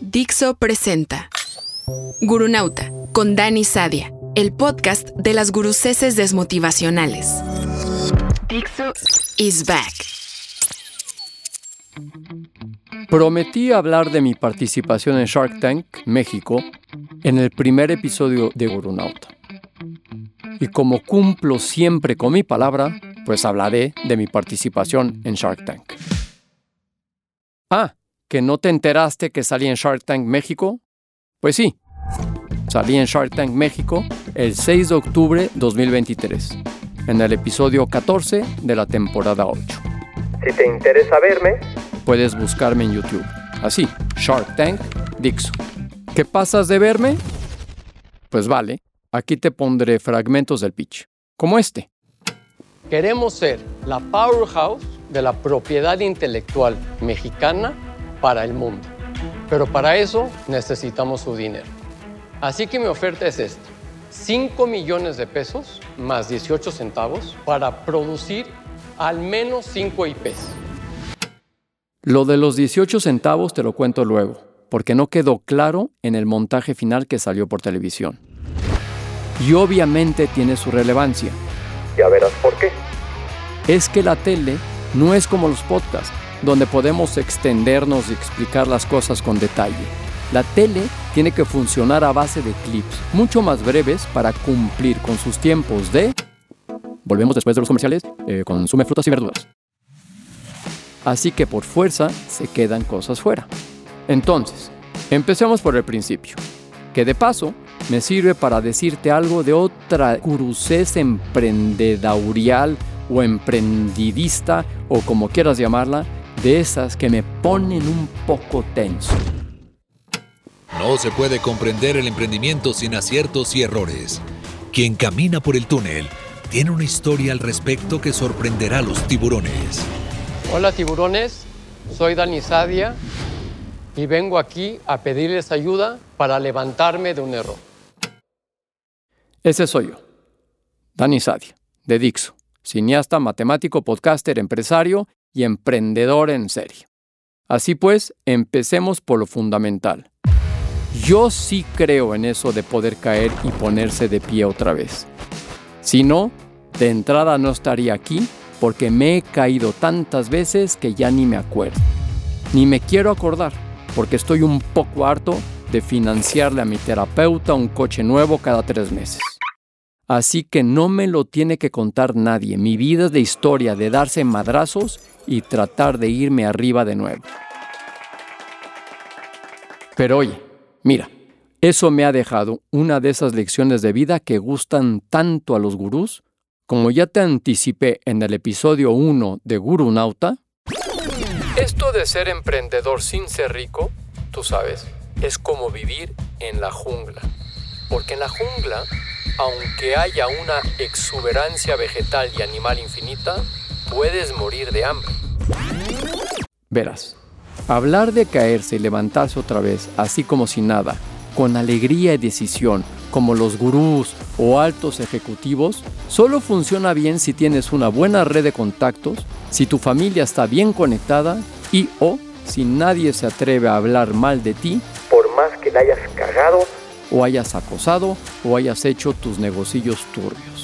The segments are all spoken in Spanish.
Dixo presenta Gurunauta con Dani Sadia, el podcast de las guruceses desmotivacionales. Dixo is back. Prometí hablar de mi participación en Shark Tank, México, en el primer episodio de Gurunauta. Y como cumplo siempre con mi palabra, pues hablaré de mi participación en Shark Tank. Ah, ¿que no te enteraste que salí en Shark Tank México? Pues sí, salí en Shark Tank México el 6 de octubre 2023, en el episodio 14 de la temporada 8. Si te interesa verme, puedes buscarme en YouTube. Así, Shark Tank Dixo. ¿Qué pasas de verme? Pues vale, aquí te pondré fragmentos del pitch, como este. Queremos ser la powerhouse de la propiedad intelectual mexicana para el mundo. Pero para eso necesitamos su dinero. Así que mi oferta es esta. 5 millones de pesos más 18 centavos para producir al menos 5 IPs. Lo de los 18 centavos te lo cuento luego, porque no quedó claro en el montaje final que salió por televisión. Y obviamente tiene su relevancia. Ya verás por qué. Es que la tele no es como los podcasts, donde podemos extendernos y explicar las cosas con detalle. La tele tiene que funcionar a base de clips, mucho más breves para cumplir con sus tiempos de... Volvemos después de los comerciales, eh, consume frutas y verduras. Así que por fuerza se quedan cosas fuera. Entonces, empecemos por el principio, que de paso me sirve para decirte algo de otra cruces emprendedaurial o emprendidista o como quieras llamarla, de esas que me ponen un poco tenso. No se puede comprender el emprendimiento sin aciertos y errores. Quien camina por el túnel tiene una historia al respecto que sorprenderá a los tiburones. Hola tiburones, soy Dani Sadia y vengo aquí a pedirles ayuda para levantarme de un error. Ese soy yo, Dani Sadia, de Dixo cineasta, matemático, podcaster, empresario y emprendedor en serie. Así pues, empecemos por lo fundamental. Yo sí creo en eso de poder caer y ponerse de pie otra vez. Si no, de entrada no estaría aquí porque me he caído tantas veces que ya ni me acuerdo. Ni me quiero acordar porque estoy un poco harto de financiarle a mi terapeuta un coche nuevo cada tres meses. Así que no me lo tiene que contar nadie. Mi vida es de historia, de darse madrazos y tratar de irme arriba de nuevo. Pero oye, mira, eso me ha dejado una de esas lecciones de vida que gustan tanto a los gurús. Como ya te anticipé en el episodio 1 de Guru Nauta, esto de ser emprendedor sin ser rico, tú sabes, es como vivir en la jungla. Porque en la jungla aunque haya una exuberancia vegetal y animal infinita, puedes morir de hambre. Verás, hablar de caerse y levantarse otra vez, así como si nada, con alegría y decisión, como los gurús o altos ejecutivos, solo funciona bien si tienes una buena red de contactos, si tu familia está bien conectada y o si nadie se atreve a hablar mal de ti, por más que la hayas cagado o hayas acosado o hayas hecho tus negocios turbios.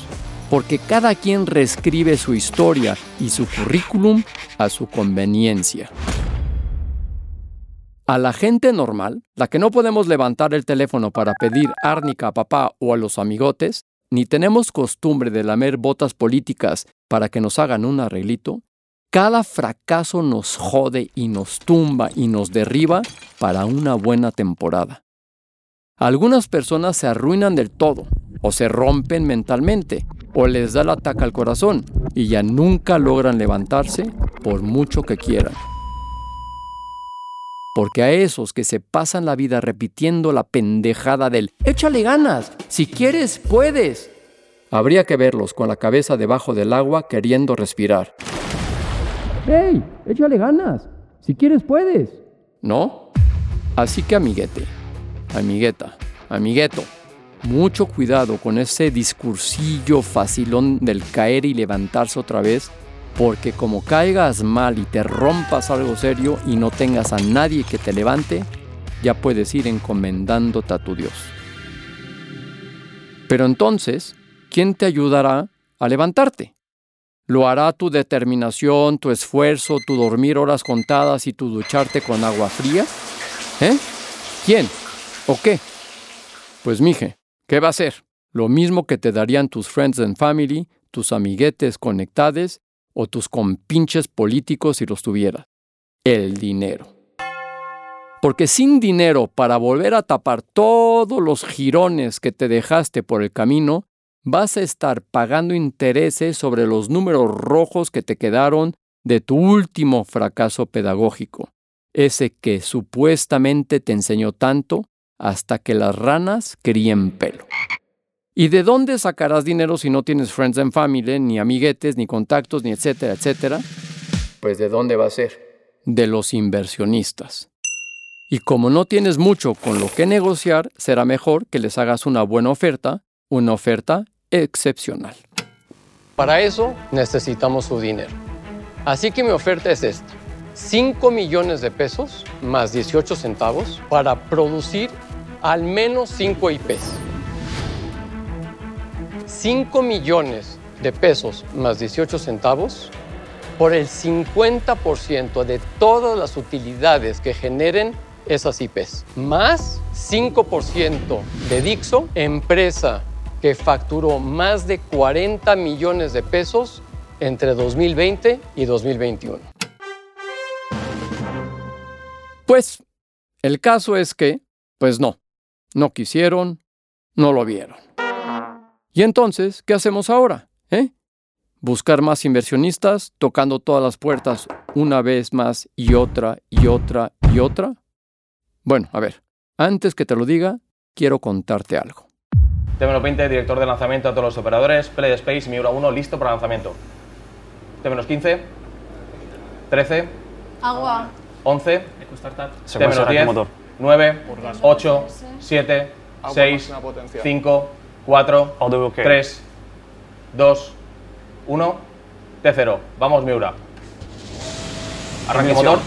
Porque cada quien reescribe su historia y su currículum a su conveniencia. A la gente normal, la que no podemos levantar el teléfono para pedir árnica a papá o a los amigotes, ni tenemos costumbre de lamer botas políticas para que nos hagan un arreglito, cada fracaso nos jode y nos tumba y nos derriba para una buena temporada. Algunas personas se arruinan del todo, o se rompen mentalmente, o les da el ataque al corazón y ya nunca logran levantarse por mucho que quieran. Porque a esos que se pasan la vida repitiendo la pendejada del échale ganas, si quieres, puedes, habría que verlos con la cabeza debajo del agua queriendo respirar. ¡Hey! Échale ganas, si quieres, puedes. ¿No? Así que amiguete amigueta, amigueto, mucho cuidado con ese discursillo facilón del caer y levantarse otra vez, porque como caigas mal y te rompas algo serio y no tengas a nadie que te levante, ya puedes ir encomendándote a tu Dios. Pero entonces, ¿quién te ayudará a levantarte? ¿Lo hará tu determinación, tu esfuerzo, tu dormir horas contadas y tu ducharte con agua fría? ¿Eh? ¿Quién? ¿O qué? Pues mije, ¿qué va a ser? Lo mismo que te darían tus friends and family, tus amiguetes conectades o tus compinches políticos si los tuvieras. El dinero. Porque sin dinero para volver a tapar todos los jirones que te dejaste por el camino, vas a estar pagando intereses sobre los números rojos que te quedaron de tu último fracaso pedagógico, ese que supuestamente te enseñó tanto hasta que las ranas críen pelo. ¿Y de dónde sacarás dinero si no tienes friends and family, ni amiguetes, ni contactos, ni etcétera, etcétera? Pues de dónde va a ser? De los inversionistas. Y como no tienes mucho con lo que negociar, será mejor que les hagas una buena oferta, una oferta excepcional. Para eso necesitamos su dinero. Así que mi oferta es esta. 5 millones de pesos más 18 centavos para producir al menos 5 IPs. 5 millones de pesos más 18 centavos por el 50% de todas las utilidades que generen esas IPs, más 5% de Dixo, empresa que facturó más de 40 millones de pesos entre 2020 y 2021. Pues el caso es que, pues no, no quisieron, no lo vieron. Y entonces, ¿qué hacemos ahora? ¿Eh? Buscar más inversionistas, tocando todas las puertas una vez más y otra y otra y otra. Bueno, a ver, antes que te lo diga, quiero contarte algo. T-20, director de lanzamiento a todos los operadores, Play Space, Miura 1, listo para lanzamiento. T-15, 13, Agua. 11, Secuencia T-10, motor. 9, 8, 7, 6, 5, 4, AWK. 3, 2, 1, T0. Vamos, Miura. Arranque motor.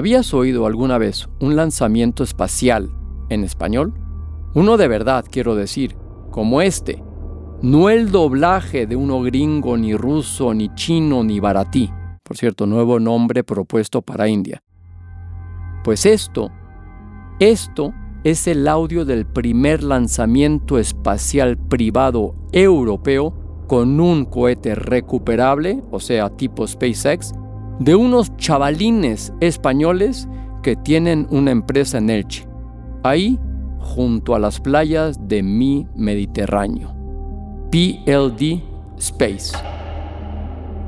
¿Habías oído alguna vez un lanzamiento espacial en español? Uno de verdad, quiero decir, como este. No el doblaje de uno gringo, ni ruso, ni chino, ni baratí. Por cierto, nuevo nombre propuesto para India. Pues esto, esto es el audio del primer lanzamiento espacial privado europeo con un cohete recuperable, o sea, tipo SpaceX, de unos chavalines españoles que tienen una empresa en Elche, ahí junto a las playas de mi Mediterráneo. PLD Space.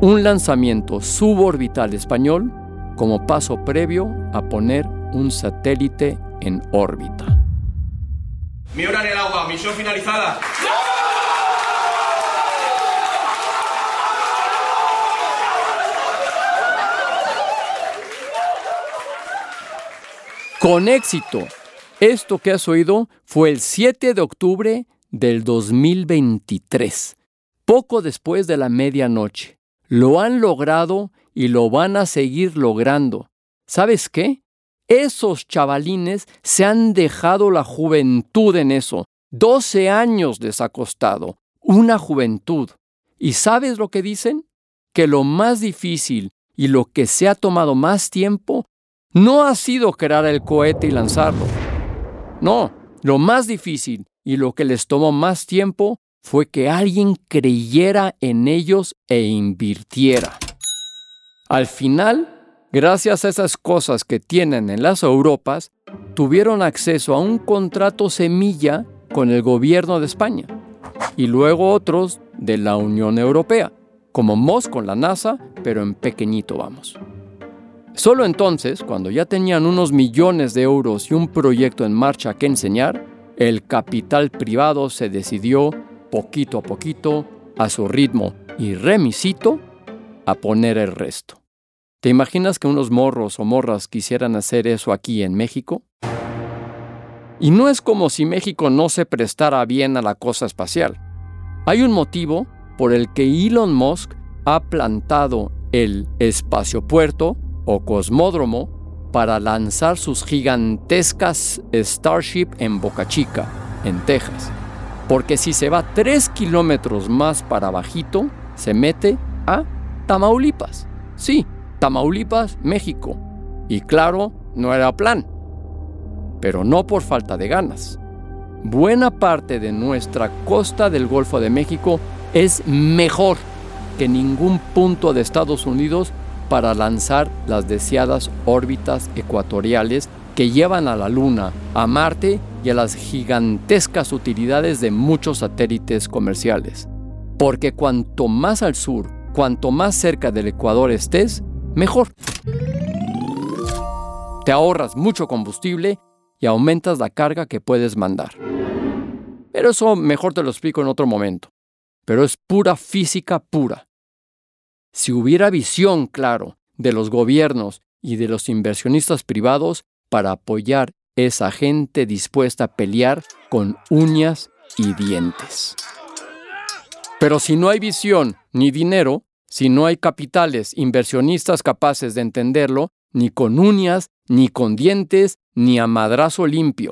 Un lanzamiento suborbital español como paso previo a poner un satélite en órbita. Miura en el agua, misión finalizada. Con éxito. Esto que has oído fue el 7 de octubre del 2023, poco después de la medianoche. Lo han logrado y lo van a seguir logrando. ¿Sabes qué? Esos chavalines se han dejado la juventud en eso. 12 años les ha costado. Una juventud. ¿Y sabes lo que dicen? Que lo más difícil y lo que se ha tomado más tiempo no ha sido crear el cohete y lanzarlo. No, lo más difícil y lo que les tomó más tiempo fue que alguien creyera en ellos e invirtiera. Al final, gracias a esas cosas que tienen en las Europas, tuvieron acceso a un contrato semilla con el gobierno de España y luego otros de la Unión Europea, como Moss con la NASA, pero en pequeñito vamos. Solo entonces, cuando ya tenían unos millones de euros y un proyecto en marcha que enseñar, el capital privado se decidió, poquito a poquito, a su ritmo y remisito, a poner el resto. ¿Te imaginas que unos morros o morras quisieran hacer eso aquí en México? Y no es como si México no se prestara bien a la cosa espacial. Hay un motivo por el que Elon Musk ha plantado el espaciopuerto o cosmódromo para lanzar sus gigantescas Starship en Boca Chica, en Texas. Porque si se va tres kilómetros más para bajito, se mete a Tamaulipas. Sí, Tamaulipas, México. Y claro, no era plan. Pero no por falta de ganas. Buena parte de nuestra costa del Golfo de México es mejor que ningún punto de Estados Unidos para lanzar las deseadas órbitas ecuatoriales que llevan a la Luna, a Marte y a las gigantescas utilidades de muchos satélites comerciales. Porque cuanto más al sur, cuanto más cerca del Ecuador estés, mejor. Te ahorras mucho combustible y aumentas la carga que puedes mandar. Pero eso mejor te lo explico en otro momento. Pero es pura física pura. Si hubiera visión, claro, de los gobiernos y de los inversionistas privados para apoyar esa gente dispuesta a pelear con uñas y dientes. Pero si no hay visión ni dinero, si no hay capitales inversionistas capaces de entenderlo, ni con uñas, ni con dientes, ni a madrazo limpio.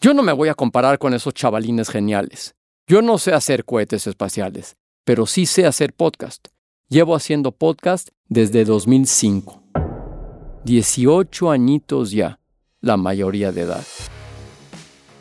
Yo no me voy a comparar con esos chavalines geniales. Yo no sé hacer cohetes espaciales, pero sí sé hacer podcast. Llevo haciendo podcast desde 2005. 18 añitos ya, la mayoría de edad.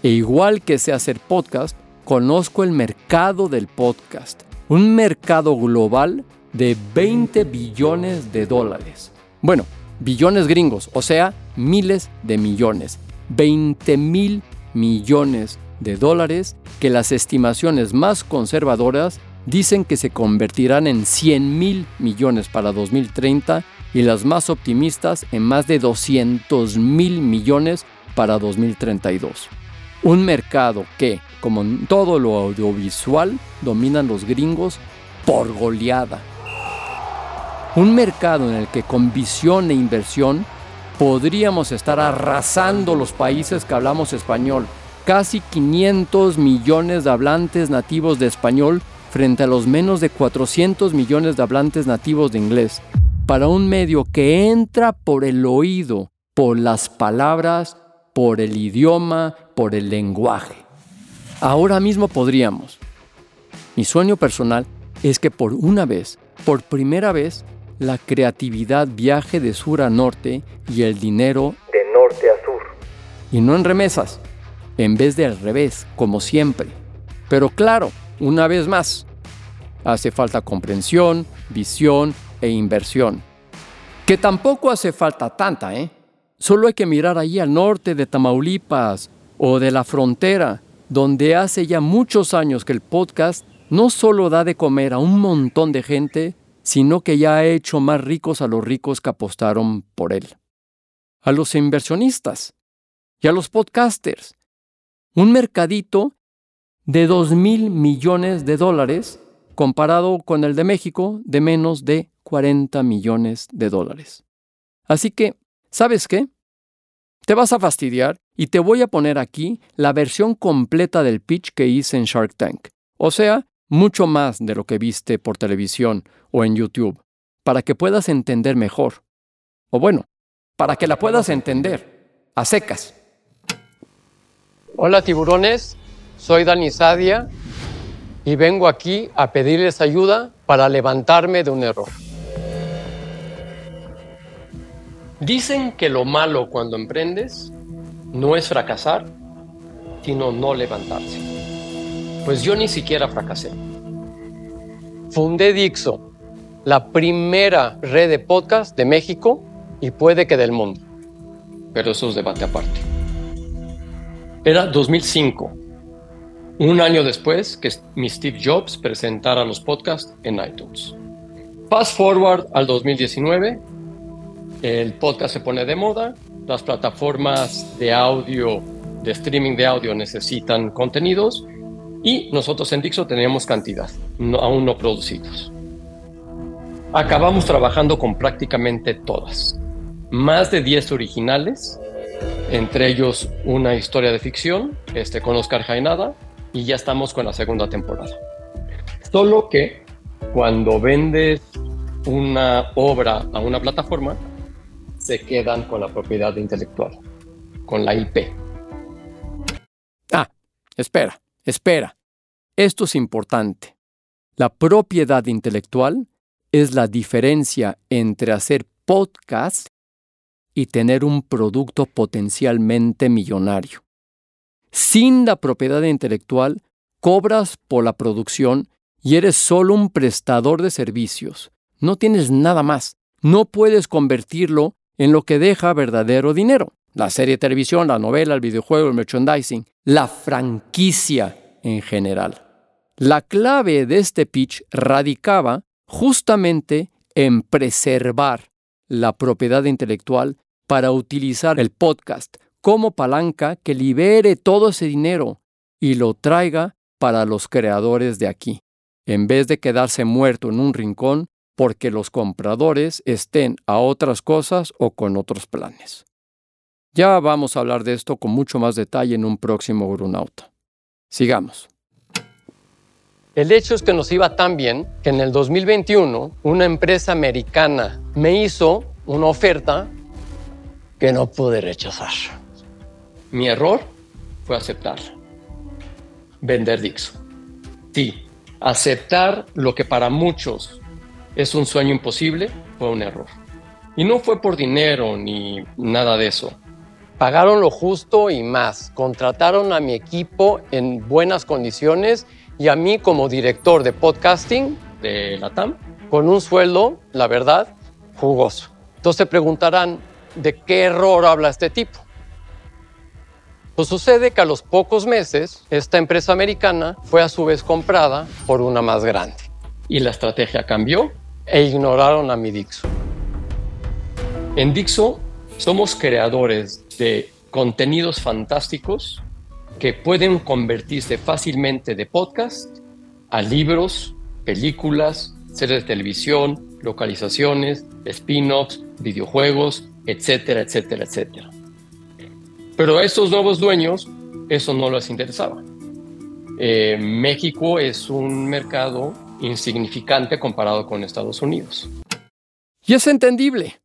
E igual que sé hacer podcast, conozco el mercado del podcast, un mercado global de 20 billones de dólares. Bueno, billones gringos, o sea, miles de millones. 20 mil millones de dólares que las estimaciones más conservadoras dicen que se convertirán en 100 mil millones para 2030 y las más optimistas en más de 200 mil millones para 2032. Un mercado que, como en todo lo audiovisual, dominan los gringos por goleada. Un mercado en el que con visión e inversión podríamos estar arrasando los países que hablamos español. Casi 500 millones de hablantes nativos de español frente a los menos de 400 millones de hablantes nativos de inglés, para un medio que entra por el oído, por las palabras, por el idioma, por el lenguaje. Ahora mismo podríamos. Mi sueño personal es que por una vez, por primera vez, la creatividad viaje de sur a norte y el dinero de norte a sur. Y no en remesas, en vez de al revés, como siempre. Pero claro, una vez más, hace falta comprensión, visión e inversión. Que tampoco hace falta tanta, ¿eh? Solo hay que mirar allí al norte de Tamaulipas o de la frontera, donde hace ya muchos años que el podcast no solo da de comer a un montón de gente, sino que ya ha hecho más ricos a los ricos que apostaron por él. A los inversionistas y a los podcasters. Un mercadito de 2 mil millones de dólares comparado con el de México de menos de 40 millones de dólares. Así que, ¿sabes qué? Te vas a fastidiar y te voy a poner aquí la versión completa del pitch que hice en Shark Tank. O sea, mucho más de lo que viste por televisión o en YouTube, para que puedas entender mejor. O bueno, para que la puedas entender, a secas. Hola tiburones, soy Dani Sadia y vengo aquí a pedirles ayuda para levantarme de un error. Dicen que lo malo cuando emprendes no es fracasar, sino no levantarse. Pues yo ni siquiera fracasé. Fundé Dixo, la primera red de podcast de México y puede que del mundo. Pero eso es debate aparte. Era 2005, un año después que mi Steve Jobs presentara los podcasts en iTunes. Fast forward al 2019, el podcast se pone de moda, las plataformas de audio, de streaming de audio necesitan contenidos y nosotros en Dixo teníamos cantidad, aún no producidos. Acabamos trabajando con prácticamente todas. Más de 10 originales, entre ellos una historia de ficción, este, con Oscar Jaenada, y ya estamos con la segunda temporada. Solo que cuando vendes una obra a una plataforma, se quedan con la propiedad intelectual, con la IP. Ah, espera, espera. Esto es importante. La propiedad intelectual es la diferencia entre hacer podcast y tener un producto potencialmente millonario. Sin la propiedad intelectual, cobras por la producción y eres solo un prestador de servicios. No tienes nada más. No puedes convertirlo en lo que deja verdadero dinero. La serie de televisión, la novela, el videojuego, el merchandising, la franquicia en general. La clave de este pitch radicaba justamente en preservar la propiedad intelectual para utilizar el podcast como palanca que libere todo ese dinero y lo traiga para los creadores de aquí, en vez de quedarse muerto en un rincón porque los compradores estén a otras cosas o con otros planes. Ya vamos a hablar de esto con mucho más detalle en un próximo Grunauta. Sigamos. El hecho es que nos iba tan bien que en el 2021 una empresa americana me hizo una oferta que no pude rechazar. Mi error fue aceptar. Vender Dixo. Sí, aceptar lo que para muchos es un sueño imposible fue un error. Y no fue por dinero ni nada de eso. Pagaron lo justo y más. Contrataron a mi equipo en buenas condiciones y a mí como director de podcasting de la TAM con un sueldo, la verdad, jugoso. Entonces se preguntarán, ¿de qué error habla este tipo? Pues sucede que a los pocos meses esta empresa americana fue a su vez comprada por una más grande. ¿Y la estrategia cambió? E ignoraron a mi Dixo. En Dixo somos creadores de contenidos fantásticos que pueden convertirse fácilmente de podcast a libros, películas, series de televisión, localizaciones, spin-offs, videojuegos, etcétera, etcétera, etcétera. Pero a estos nuevos dueños eso no les interesaba. Eh, México es un mercado insignificante comparado con Estados Unidos. Y es entendible.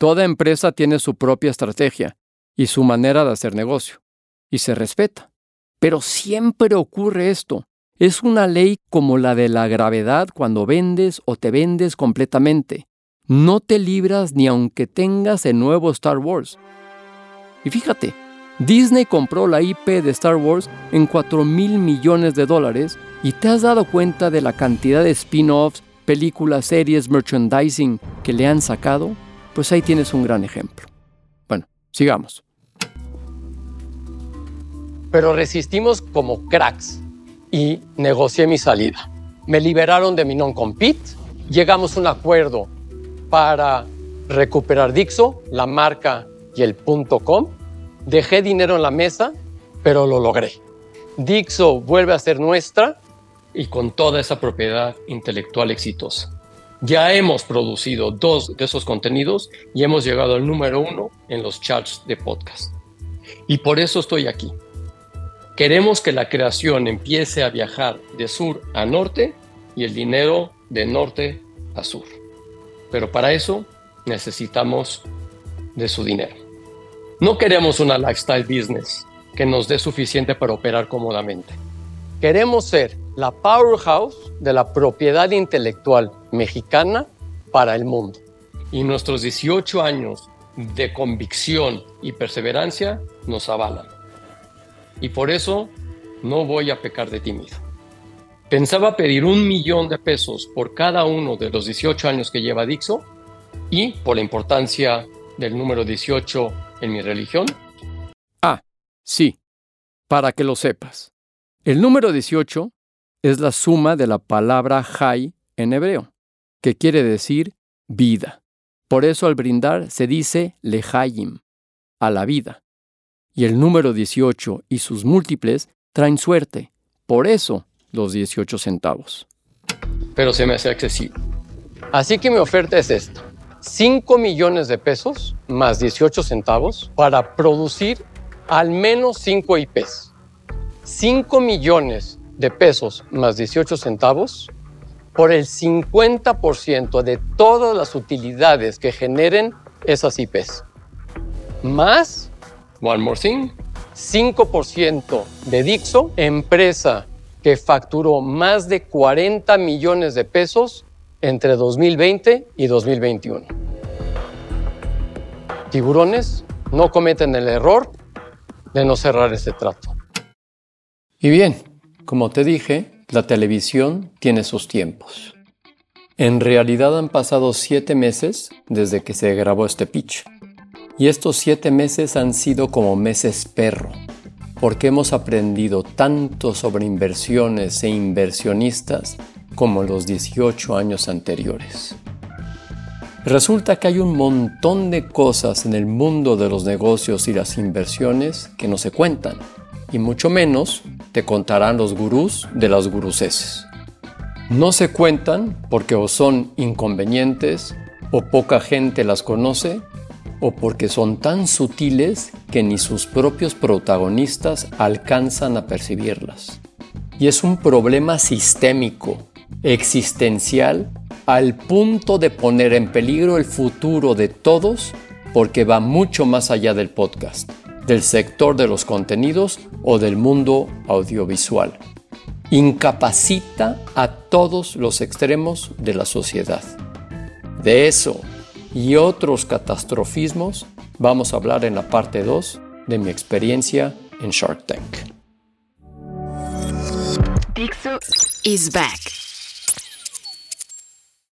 Toda empresa tiene su propia estrategia y su manera de hacer negocio y se respeta. Pero siempre ocurre esto. Es una ley como la de la gravedad cuando vendes o te vendes completamente. No te libras ni aunque tengas el nuevo Star Wars. Y fíjate, Disney compró la IP de Star Wars en 4 mil millones de dólares y te has dado cuenta de la cantidad de spin-offs, películas, series, merchandising que le han sacado. Pues ahí tienes un gran ejemplo. Bueno, sigamos pero resistimos como cracks y negocié mi salida. Me liberaron de mi non-compete, llegamos a un acuerdo para recuperar Dixo, la marca y el .com. Dejé dinero en la mesa, pero lo logré. Dixo vuelve a ser nuestra y con toda esa propiedad intelectual exitosa. Ya hemos producido dos de esos contenidos y hemos llegado al número uno en los charts de podcast. Y por eso estoy aquí, Queremos que la creación empiece a viajar de sur a norte y el dinero de norte a sur. Pero para eso necesitamos de su dinero. No queremos una lifestyle business que nos dé suficiente para operar cómodamente. Queremos ser la powerhouse de la propiedad intelectual mexicana para el mundo. Y nuestros 18 años de convicción y perseverancia nos avalan y por eso no voy a pecar de tímido. Pensaba pedir un millón de pesos por cada uno de los 18 años que lleva Dixo y por la importancia del número 18 en mi religión. Ah, sí, para que lo sepas. El número 18 es la suma de la palabra Jai en hebreo, que quiere decir vida. Por eso al brindar se dice lehayim, a la vida y el número 18 y sus múltiples traen suerte. Por eso los 18 centavos. Pero se me hace accesible. Así que mi oferta es esta. 5 millones de pesos más 18 centavos para producir al menos 5 IPs. 5 millones de pesos más 18 centavos por el 50% de todas las utilidades que generen esas IPs. Más, one more thing, 5% de Dixo, empresa que facturó más de 40 millones de pesos entre 2020 y 2021. Tiburones no cometen el error de no cerrar este trato. Y bien, como te dije, la televisión tiene sus tiempos. En realidad han pasado siete meses desde que se grabó este pitch. Y estos siete meses han sido como meses perro, porque hemos aprendido tanto sobre inversiones e inversionistas como los 18 años anteriores. Resulta que hay un montón de cosas en el mundo de los negocios y las inversiones que no se cuentan, y mucho menos te contarán los gurús de las guruseses. No se cuentan porque o son inconvenientes, o poca gente las conoce, o porque son tan sutiles que ni sus propios protagonistas alcanzan a percibirlas. Y es un problema sistémico, existencial, al punto de poner en peligro el futuro de todos porque va mucho más allá del podcast, del sector de los contenidos o del mundo audiovisual. Incapacita a todos los extremos de la sociedad. De eso y otros catastrofismos vamos a hablar en la parte 2 de mi experiencia en Shark Tank. Dixo is back.